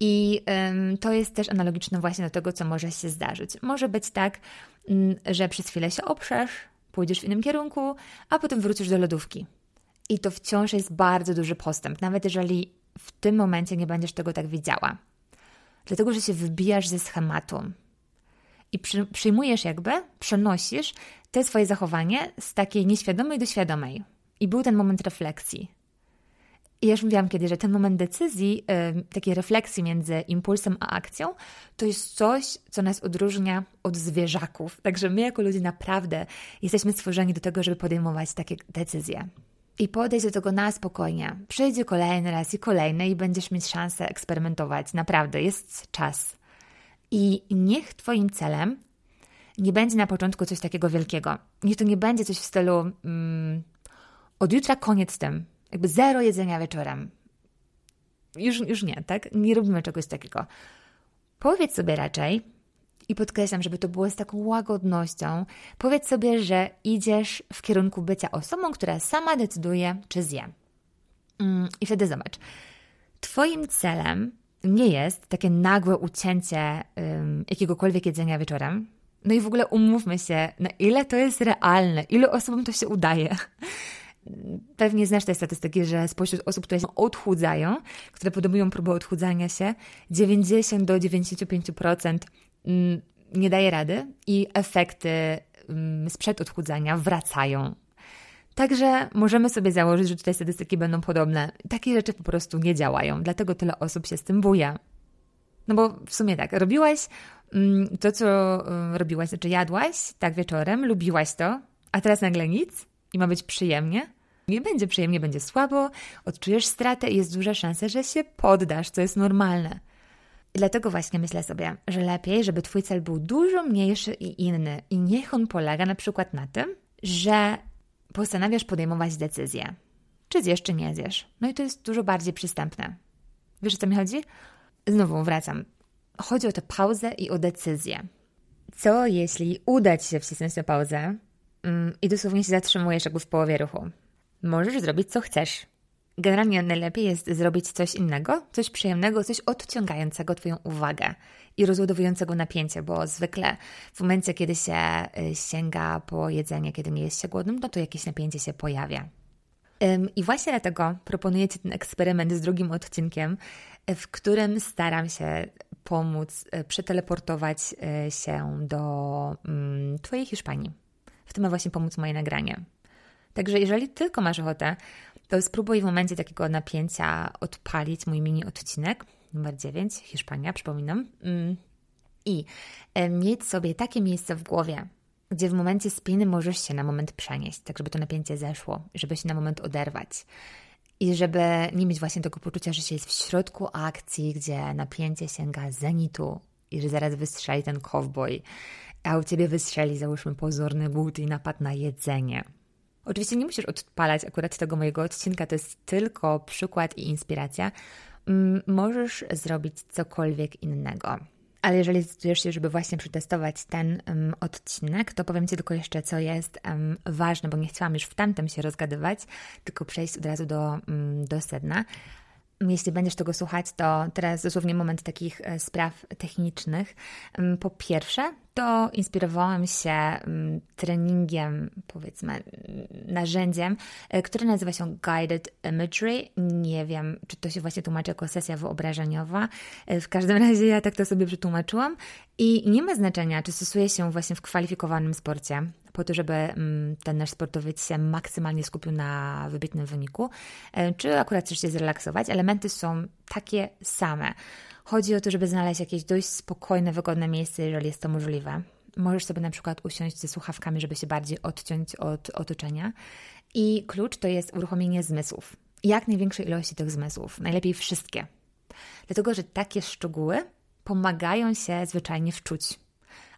I um, to jest też analogiczne właśnie do tego, co może się zdarzyć. Może być tak, um, że przez chwilę się oprzesz, pójdziesz w innym kierunku, a potem wrócisz do lodówki. I to wciąż jest bardzo duży postęp, nawet jeżeli w tym momencie nie będziesz tego tak widziała. Dlatego, że się wybijasz ze schematu i przy, przyjmujesz jakby, przenosisz te swoje zachowanie z takiej nieświadomej do świadomej. I był ten moment refleksji. I ja już mówiłam kiedyś, że ten moment decyzji, yy, takiej refleksji między impulsem a akcją, to jest coś, co nas odróżnia od zwierzaków. Także my, jako ludzie, naprawdę jesteśmy stworzeni do tego, żeby podejmować takie decyzje. I podejść do tego na spokojnie. Przyjdzie kolejny raz i kolejny, i będziesz mieć szansę eksperymentować. Naprawdę, jest czas. I niech Twoim celem nie będzie na początku coś takiego wielkiego. Niech to nie będzie coś w stylu mm, od jutra koniec z tym jakby zero jedzenia wieczorem. Już, już nie, tak? Nie robimy czegoś takiego. Powiedz sobie raczej, i podkreślam, żeby to było z taką łagodnością, powiedz sobie, że idziesz w kierunku bycia osobą, która sama decyduje, czy zje. Mm, I wtedy zobacz. Twoim celem nie jest takie nagłe ucięcie um, jakiegokolwiek jedzenia wieczorem. No i w ogóle umówmy się, na ile to jest realne, ilu osobom to się udaje. Pewnie znasz te statystyki, że spośród osób, które się odchudzają, które podejmują próbę odchudzania się, 90 do 95% mm, nie daje rady i efekty mm, sprzed odchudzania wracają. Także możemy sobie założyć, że tutaj statystyki będą podobne. Takie rzeczy po prostu nie działają, dlatego tyle osób się z tym buja. No bo w sumie tak, robiłaś mm, to, co robiłaś, znaczy jadłaś tak wieczorem, lubiłaś to, a teraz nagle nic? I ma być przyjemnie, nie będzie przyjemnie, będzie słabo, odczujesz stratę i jest duża szansa, że się poddasz, co jest normalne. I dlatego właśnie myślę sobie, że lepiej, żeby Twój cel był dużo mniejszy i inny. I niech on polega na przykład na tym, że postanawiasz podejmować decyzję. Czy zjesz, czy nie zjesz. No i to jest dużo bardziej przystępne. Wiesz, o co mi chodzi? Znowu wracam. Chodzi o tę pauzę i o decyzję. Co jeśli uda Ci się wcisnąć tę pauzę, i dosłownie się zatrzymujesz jakby w połowie ruchu. Możesz zrobić co chcesz. Generalnie najlepiej jest zrobić coś innego, coś przyjemnego, coś odciągającego Twoją uwagę i rozładowującego napięcie, bo zwykle w momencie, kiedy się y, sięga po jedzenie, kiedy nie jest się głodnym, no to jakieś napięcie się pojawia. I właśnie dlatego proponuję Ci ten eksperyment z drugim odcinkiem, w którym staram się pomóc y, przeteleportować y, się do mm, Twojej Hiszpanii w tym ma właśnie pomóc moje nagranie. Także jeżeli tylko masz ochotę, to spróbuj w momencie takiego napięcia odpalić mój mini odcinek numer 9, Hiszpania, przypominam. Mm. I mieć sobie takie miejsce w głowie, gdzie w momencie spiny możesz się na moment przenieść, tak żeby to napięcie zeszło, żeby się na moment oderwać. I żeby nie mieć właśnie tego poczucia, że się jest w środku akcji, gdzie napięcie sięga zenitu i że zaraz wystrzeli ten cowboy, a u ciebie wystrzeli, załóżmy, pozorny głód i napad na jedzenie. Oczywiście nie musisz odpalać akurat tego mojego odcinka, to jest tylko przykład i inspiracja. Mm, możesz zrobić cokolwiek innego. Ale jeżeli zdecydujesz się, żeby właśnie przetestować ten um, odcinek, to powiem Ci tylko jeszcze, co jest um, ważne, bo nie chciałam już w tamtym się rozgadywać, tylko przejść od razu do, um, do sedna. Jeśli będziesz tego słuchać, to teraz dosłownie moment takich e, spraw technicznych. Po pierwsze, to inspirowałam się treningiem, powiedzmy, narzędziem, e, które nazywa się Guided Imagery. Nie wiem, czy to się właśnie tłumaczy jako sesja wyobrażeniowa. E, w każdym razie ja tak to sobie przetłumaczyłam i nie ma znaczenia, czy stosuje się właśnie w kwalifikowanym sporcie, po to, żeby mm, ten nasz sportowiec się maksymalnie skupił na wybitnym wyniku, e, czy akurat chcesz się zrelaksować. Elementy są takie same. Chodzi o to, żeby znaleźć jakieś dość spokojne, wygodne miejsce, jeżeli jest to możliwe. Możesz sobie na przykład usiąść ze słuchawkami, żeby się bardziej odciąć od otoczenia. I klucz to jest uruchomienie zmysłów. Jak największej ilości tych zmysłów, najlepiej wszystkie. Dlatego, że takie szczegóły pomagają się zwyczajnie wczuć.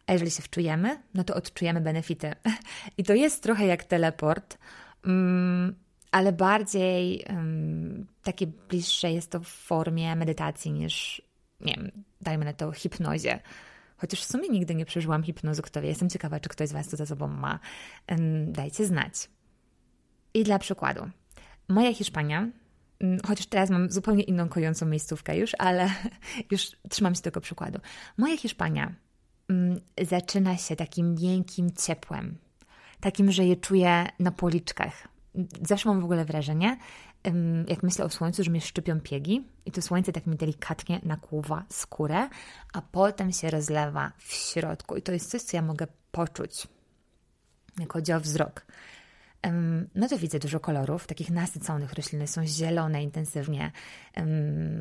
A jeżeli się wczujemy, no to odczujemy benefity. I to jest trochę jak teleport, mm, ale bardziej takie bliższe jest to w formie medytacji niż, nie wiem, dajmy na to hipnozie. Chociaż w sumie nigdy nie przeżyłam hipnozy, kto wie. Jestem ciekawa, czy ktoś z Was to za sobą ma. Dajcie znać. I dla przykładu. Moja Hiszpania, mm, chociaż teraz mam zupełnie inną kojącą miejscówkę już, ale już trzymam się tego przykładu. Moja Hiszpania Mm, zaczyna się takim miękkim ciepłem, takim, że je czuję na policzkach. Zawsze mam w ogóle wrażenie, jak myślę o słońcu, że mnie szczypią piegi i to słońce tak mi delikatnie nakłuwa skórę, a potem się rozlewa w środku. I to jest coś, co ja mogę poczuć, jak chodzi o wzrok no to widzę dużo kolorów, takich nasyconych. Rośliny są zielone intensywnie,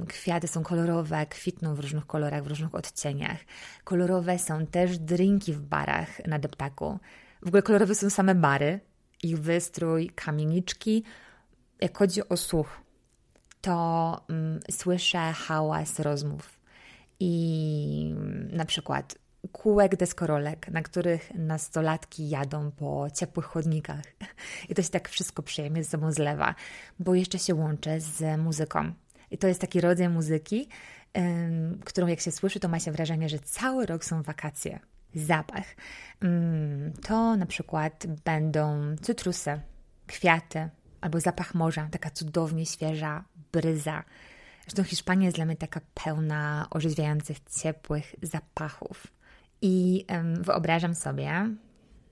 kwiaty są kolorowe, kwitną w różnych kolorach, w różnych odcieniach. Kolorowe są też drinki w barach na deptaku. W ogóle kolorowe są same bary, ich wystrój, kamieniczki. Jak chodzi o słuch, to um, słyszę hałas rozmów. I na przykład kółek deskorolek, na których nastolatki jadą po ciepłych chodnikach. I to się tak wszystko przyjemnie ze sobą zlewa, bo jeszcze się łączę z muzyką. I to jest taki rodzaj muzyki, ym, którą jak się słyszy, to ma się wrażenie, że cały rok są wakacje. Zapach. Ym, to na przykład będą cytrusy, kwiaty albo zapach morza, taka cudownie świeża bryza. Zresztą Hiszpania jest dla mnie taka pełna orzeźwiających, ciepłych zapachów. I um, wyobrażam sobie,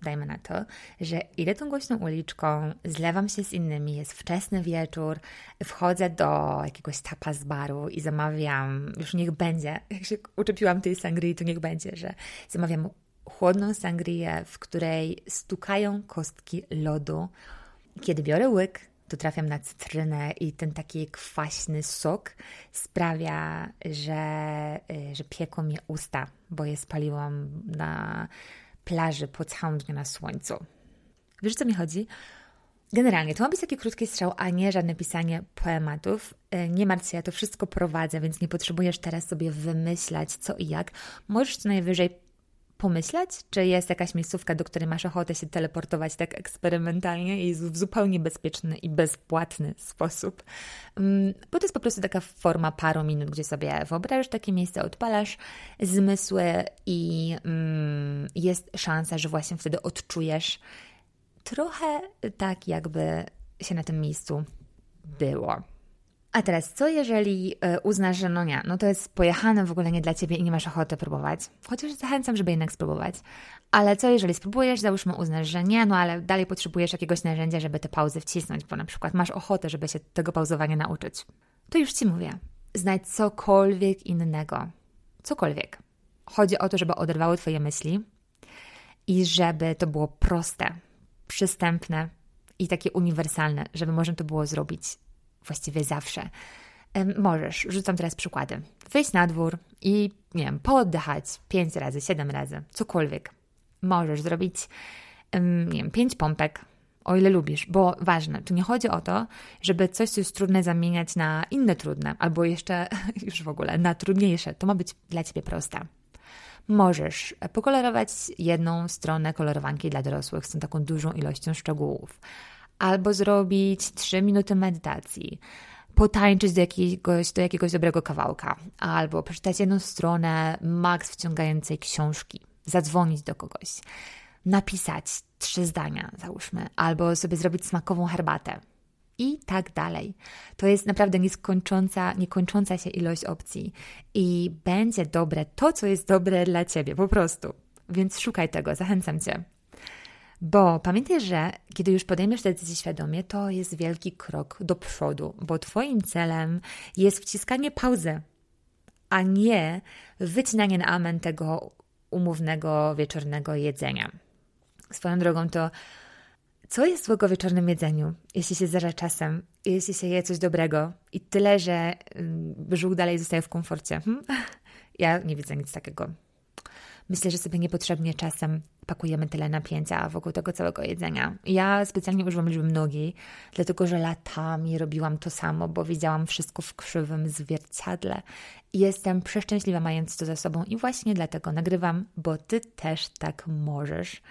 dajmy na to, że idę tą głośną uliczką, zlewam się z innymi, jest wczesny wieczór, wchodzę do jakiegoś tapas baru i zamawiam, już niech będzie, jak się uczepiłam tej sangrii, to niech będzie, że zamawiam chłodną sangrię, w której stukają kostki lodu. Kiedy biorę łyk, to trafiam na cytrynę i ten taki kwaśny sok sprawia, że, y, że pieką mnie usta, bo je spaliłam na plaży po całym dniu na słońcu. Wiesz, co mi chodzi? Generalnie to ma być taki krótki strzał, a nie żadne pisanie poematów. Y, nie martw się, ja to wszystko prowadzę, więc nie potrzebujesz teraz sobie wymyślać co i jak. Możesz co najwyżej pomyśleć, czy jest jakaś miejscówka, do której masz ochotę się teleportować tak eksperymentalnie i w zupełnie bezpieczny i bezpłatny sposób. Mm, bo to jest po prostu taka forma paru minut, gdzie sobie wyobrażasz takie miejsce, odpalasz zmysły i mm, jest szansa, że właśnie wtedy odczujesz trochę tak, jakby się na tym miejscu było. A teraz, co jeżeli e, uznasz, że no nie, no to jest pojechane w ogóle nie dla ciebie i nie masz ochoty próbować? Chociaż zachęcam, żeby jednak spróbować. Ale co jeżeli spróbujesz, załóżmy uznasz, że nie, no ale dalej potrzebujesz jakiegoś narzędzia, żeby te pauzy wcisnąć, bo na przykład masz ochotę, żeby się tego pauzowania nauczyć. To już ci mówię. Znajdź cokolwiek innego. Cokolwiek. Chodzi o to, żeby oderwały twoje myśli i żeby to było proste, przystępne i takie uniwersalne, żeby można to było zrobić właściwie zawsze. Możesz, rzucam teraz przykłady. wyjść na dwór i, nie wiem, pooddychać 5 razy, 7 razy, cokolwiek. Możesz zrobić, nie wiem, 5 pompek, o ile lubisz, bo ważne, tu nie chodzi o to, żeby coś, co jest trudne, zamieniać na inne trudne, albo jeszcze już w ogóle na trudniejsze. To ma być dla ciebie proste. Możesz pokolorować jedną stronę kolorowanki dla dorosłych z tą taką dużą ilością szczegółów, albo zrobić 3 minuty medytacji, potańczyć do jakiegoś, do jakiegoś dobrego kawałka, albo przeczytać jedną stronę maks wciągającej książki, zadzwonić do kogoś, napisać trzy zdania, załóżmy, albo sobie zrobić smakową herbatę. I tak dalej. To jest naprawdę nieskończąca, niekończąca się ilość opcji. I będzie dobre to, co jest dobre dla ciebie, po prostu. Więc szukaj tego, zachęcam cię. Bo pamiętaj, że kiedy już podejmiesz decyzję świadomie, to jest wielki krok do przodu, bo Twoim celem jest wciskanie pauzy, a nie wycinanie na amen tego umownego wieczornego jedzenia. Swoją drogą to co jest złego w wieczornym jedzeniu, jeśli się zdarza czasem, jeśli się je coś dobrego i tyle, że brzuch dalej zostaje w komforcie? Hm? Ja nie widzę nic takiego. Myślę, że sobie niepotrzebnie czasem pakujemy tyle napięcia wokół tego całego jedzenia. Ja specjalnie używam liczby mnogiej, dlatego że latami robiłam to samo, bo widziałam wszystko w krzywym zwierciadle jestem przeszczęśliwa mając to za sobą i właśnie dlatego nagrywam, bo Ty też tak możesz.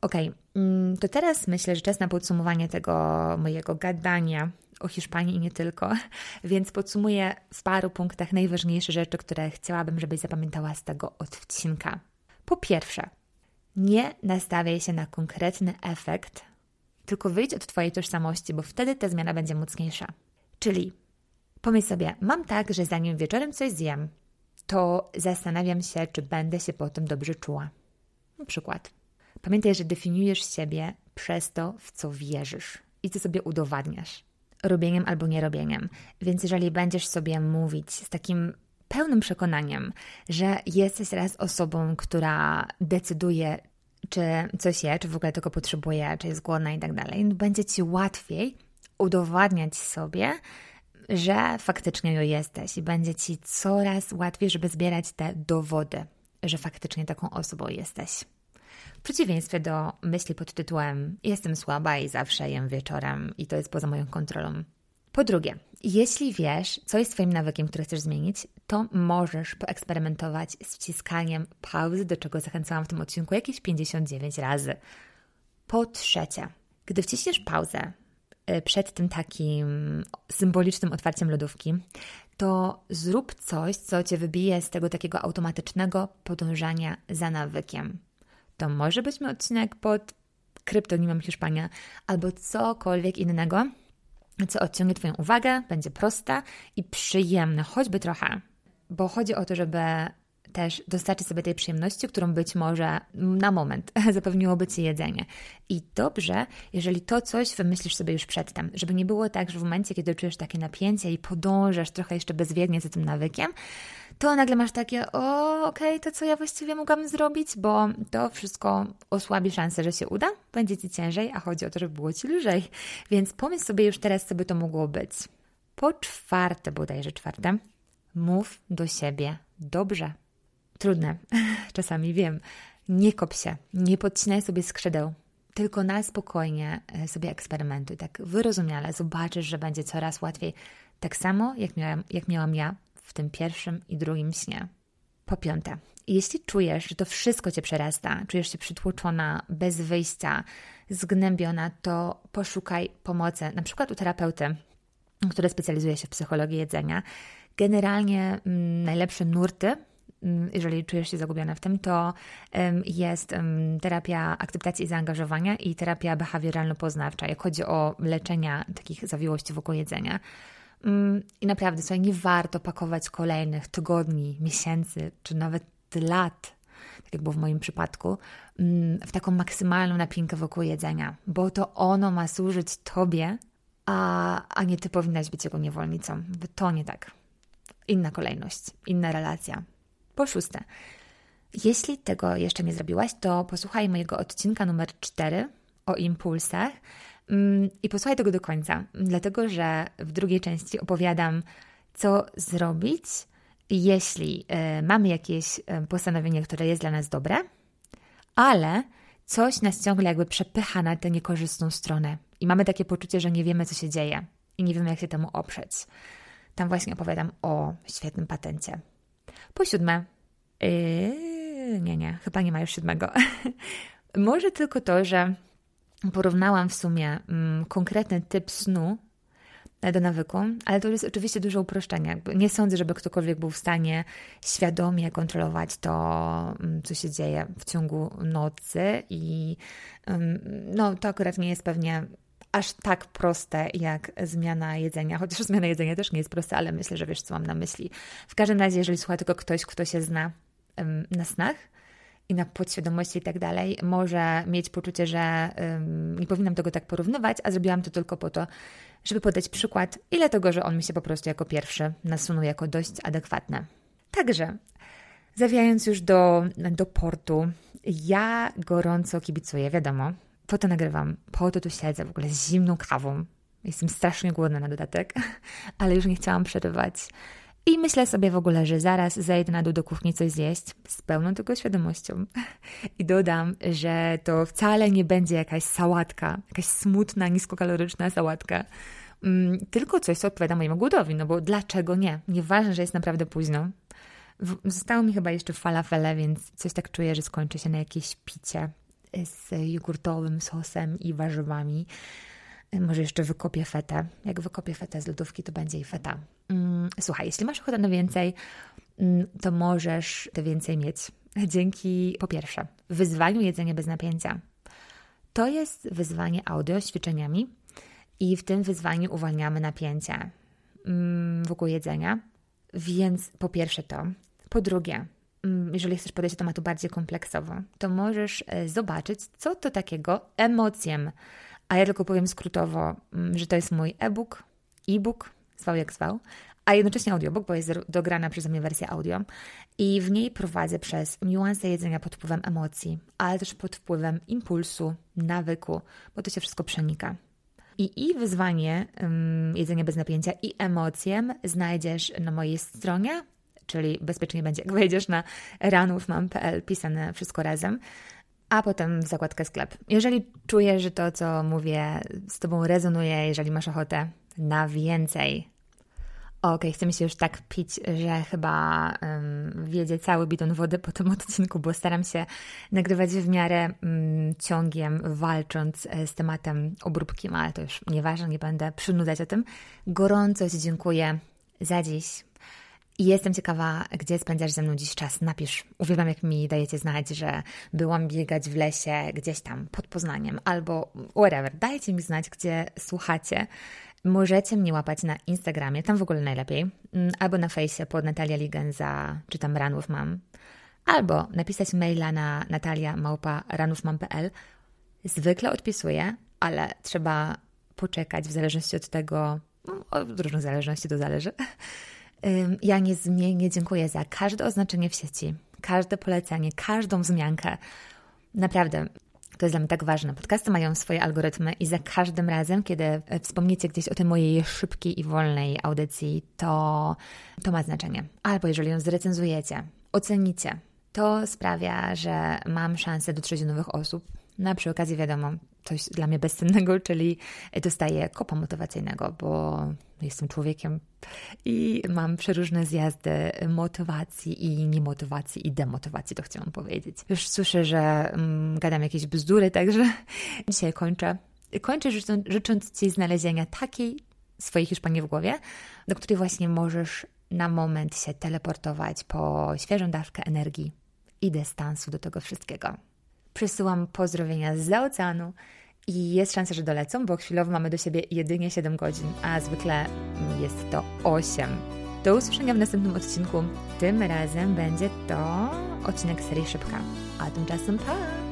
Okej, okay, mm, to teraz myślę, że czas na podsumowanie tego mojego gadania o Hiszpanii i nie tylko, więc podsumuję w paru punktach najważniejsze rzeczy, które chciałabym, żebyś zapamiętała z tego odcinka. Po pierwsze, nie nastawiaj się na konkretny efekt, tylko wyjdź od Twojej tożsamości, bo wtedy ta zmiana będzie mocniejsza. Czyli pomyśl sobie, mam tak, że zanim wieczorem coś zjem, to zastanawiam się, czy będę się potem dobrze czuła. Na przykład. Pamiętaj, że definiujesz siebie przez to, w co wierzysz i co sobie udowadniasz. Robieniem albo nierobieniem. Więc jeżeli będziesz sobie mówić z takim pełnym przekonaniem, że jesteś raz osobą, która decyduje, czy coś je, czy w ogóle tego potrzebuje, czy jest głodna i tak dalej, będzie ci łatwiej udowadniać sobie, że faktycznie ją jesteś i będzie ci coraz łatwiej, żeby zbierać te dowody, że faktycznie taką osobą jesteś. W przeciwieństwie do myśli pod tytułem Jestem słaba i zawsze jem wieczorem i to jest poza moją kontrolą. Po drugie, jeśli wiesz, co jest Twoim nawykiem, który chcesz zmienić, to możesz poeksperymentować z wciskaniem pauzy, do czego zachęcałam w tym odcinku jakieś 59 razy. Po trzecie, gdy wciśniesz pauzę y, przed tym takim symbolicznym otwarciem lodówki, to zrób coś, co Cię wybije z tego takiego automatycznego podążania za nawykiem. To może być mój odcinek pod kryptonimem Hiszpania albo cokolwiek innego, co odciągnie Twoją uwagę, będzie proste i przyjemne, choćby trochę. Bo chodzi o to, żeby też dostarczyć sobie tej przyjemności, którą być może na moment zapewniłoby Ci jedzenie. I dobrze, jeżeli to coś wymyślisz sobie już przedtem, żeby nie było tak, że w momencie, kiedy czujesz takie napięcie i podążasz trochę jeszcze bezwiednie za tym nawykiem, to nagle masz takie, o, okej, okay, to co ja właściwie mogłam zrobić, bo to wszystko osłabi szansę, że się uda, będzie Ci ciężej, a chodzi o to, żeby było Ci lżej. Więc pomyśl sobie już teraz, co by to mogło być. Po czwarte, bodajże czwarte, mów do siebie dobrze. Trudne, czasami wiem. Nie kop się, nie podcinaj sobie skrzydeł, tylko na spokojnie e, sobie eksperymentuj, tak wyrozumiale zobaczysz, że będzie coraz łatwiej. Tak samo jak miałam, jak miałam ja w tym pierwszym i drugim śnie. Po piąte, jeśli czujesz, że to wszystko cię przerasta, czujesz się przytłoczona, bez wyjścia, zgnębiona, to poszukaj pomocy, na przykład u terapeuty, który specjalizuje się w psychologii jedzenia. Generalnie mm, najlepsze nurty mm, jeżeli czujesz się zagubiona w tym, to jest terapia akceptacji i zaangażowania i terapia behawioralno-poznawcza, jak chodzi o leczenia takich zawiłości wokół jedzenia. Mm, I naprawdę, słuchaj, nie warto pakować kolejnych tygodni, miesięcy, czy nawet lat, tak jak było w moim przypadku, w taką maksymalną napinkę wokół jedzenia, bo to ono ma służyć Tobie, a, a nie Ty powinnaś być jego niewolnicą. To nie tak. Inna kolejność, inna relacja. Po szóste, jeśli tego jeszcze nie zrobiłaś, to posłuchaj mojego odcinka numer 4 o impulsach, Mm, I posłuchaj tego do końca, dlatego że w drugiej części opowiadam, co zrobić, jeśli y, mamy jakieś y, postanowienie, które jest dla nas dobre, ale coś nas ciągle jakby przepycha na tę niekorzystną stronę i mamy takie poczucie, że nie wiemy, co się dzieje i nie wiemy, jak się temu oprzeć. Tam właśnie opowiadam o świetnym patencie. Po siódme, yy, nie, nie, chyba nie ma już siódmego. Może tylko to, że porównałam w sumie mm, konkretny typ snu do nawyku, ale to jest oczywiście duże uproszczenie. Nie sądzę, żeby ktokolwiek był w stanie świadomie kontrolować to, mm, co się dzieje w ciągu nocy i mm, no, to akurat nie jest pewnie aż tak proste jak zmiana jedzenia, chociaż zmiana jedzenia też nie jest prosta, ale myślę, że wiesz, co mam na myśli. W każdym razie, jeżeli słucha tylko ktoś, kto się zna na snach, i na podświadomości i tak dalej, może mieć poczucie, że um, nie powinnam tego tak porównywać, a zrobiłam to tylko po to, żeby podać przykład, ile tego, że on mi się po prostu jako pierwszy nasunął jako dość adekwatne. Także, zawijając już do, do portu, ja gorąco kibicuję, wiadomo, po to nagrywam, po to tu siedzę w ogóle z zimną kawą. Jestem strasznie głodna na dodatek, ale już nie chciałam przerywać. I myślę sobie w ogóle, że zaraz zejdę na dół do kuchni coś zjeść z pełną tego świadomością. I dodam, że to wcale nie będzie jakaś sałatka, jakaś smutna, niskokaloryczna sałatka, mm, tylko coś, co odpowiada mojemu głodowi. No bo dlaczego nie? Nieważne, że jest naprawdę późno. Zostało mi chyba jeszcze falafele, więc coś tak czuję, że skończy się na jakieś picie z jogurtowym sosem i warzywami. Może jeszcze wykopię fetę. Jak wykopię fetę z lodówki, to będzie i feta. Mm, słuchaj, jeśli masz ochotę na więcej, mm, to możesz te więcej mieć dzięki, po pierwsze, wyzwaniu jedzenia bez napięcia. To jest wyzwanie audio z ćwiczeniami i w tym wyzwaniu uwalniamy napięcie mm, wokół jedzenia. Więc po pierwsze to. Po drugie, jeżeli chcesz podejść do tematu bardziej kompleksowo, to możesz e, zobaczyć, co to takiego emocjem a ja tylko powiem skrótowo, mm, że to jest mój e-book, e-book, zwał jak zwał, a jednocześnie audiobook, bo jest dograna przeze mnie wersja audio. I w niej prowadzę przez niuanse jedzenia pod wpływem emocji, ale też pod wpływem impulsu, nawyku, bo to się wszystko przenika. I, i wyzwanie um, jedzenia bez napięcia i emocjem znajdziesz na mojej stronie, czyli bezpiecznie będzie, jak wejdziesz na ranówmam.pl, pisane wszystko razem a potem w zakładkę sklep. Jeżeli czujesz, że to, co mówię, z Tobą rezonuje, jeżeli masz ochotę na więcej, Okej, okay, chce mi się już tak pić, że chyba um, wiedzie cały bidon wody po tym odcinku, bo staram się nagrywać w miarę um, ciągiem, walcząc e, z tematem obróbki, ale to już nieważne, nie będę przynudzać o tym. Gorąco Ci dziękuję za dziś. I jestem ciekawa, gdzie spędzasz ze mną dziś czas. Napisz. Uwielbiam, jak mi dajecie znać, że byłam biegać w lesie gdzieś tam pod Poznaniem albo whatever. Dajcie mi znać, gdzie słuchacie. Możecie mnie łapać na Instagramie, tam w ogóle najlepiej, mm, albo na fejsie pod Natalia Ligenza, czy tam Ranów mam, albo napisać maila na nataliamałpa.ranówmam.pl. Zwykle odpisuję, ale trzeba poczekać w zależności od tego, no, od różnych zależności to zależy, ja niezmiennie dziękuję za każde oznaczenie w sieci, każde polecenie, każdą wzmiankę. Naprawdę, to jest dla mnie tak ważne. Podcasty mają swoje algorytmy i za każdym razem, kiedy e, wspomnicie gdzieś o tej mojej szybkiej i wolnej audycji, to, to ma znaczenie. Albo jeżeli ją zrecenzujecie, ocenicie, to sprawia, że mam szansę dotrzeć do nowych osób. Na przy okazji, wiadomo, coś dla mnie bezcennego, czyli dostaję kopa motywacyjnego, bo jestem człowiekiem i mam przeróżne zjazdy motywacji i niemotywacji i demotywacji, to chciałam powiedzieć. Już słyszę, że um, gadam jakieś bzdury, także dzisiaj kończę. Kończę życząc, życząc Ci znalezienia takiej swojej Hiszpanii w głowie, do której właśnie możesz na moment się teleportować po świeżą dawkę energii i dystansu do tego wszystkiego. Przysyłam pozdrowienia z oceanu i jest szansa, że dolecą, bo chwilowo mamy do siebie jedynie 7 godzin, a zwykle jest to 8. Do usłyszenia w następnym odcinku. Tym razem będzie to odcinek serii Szybka. A tymczasem pa!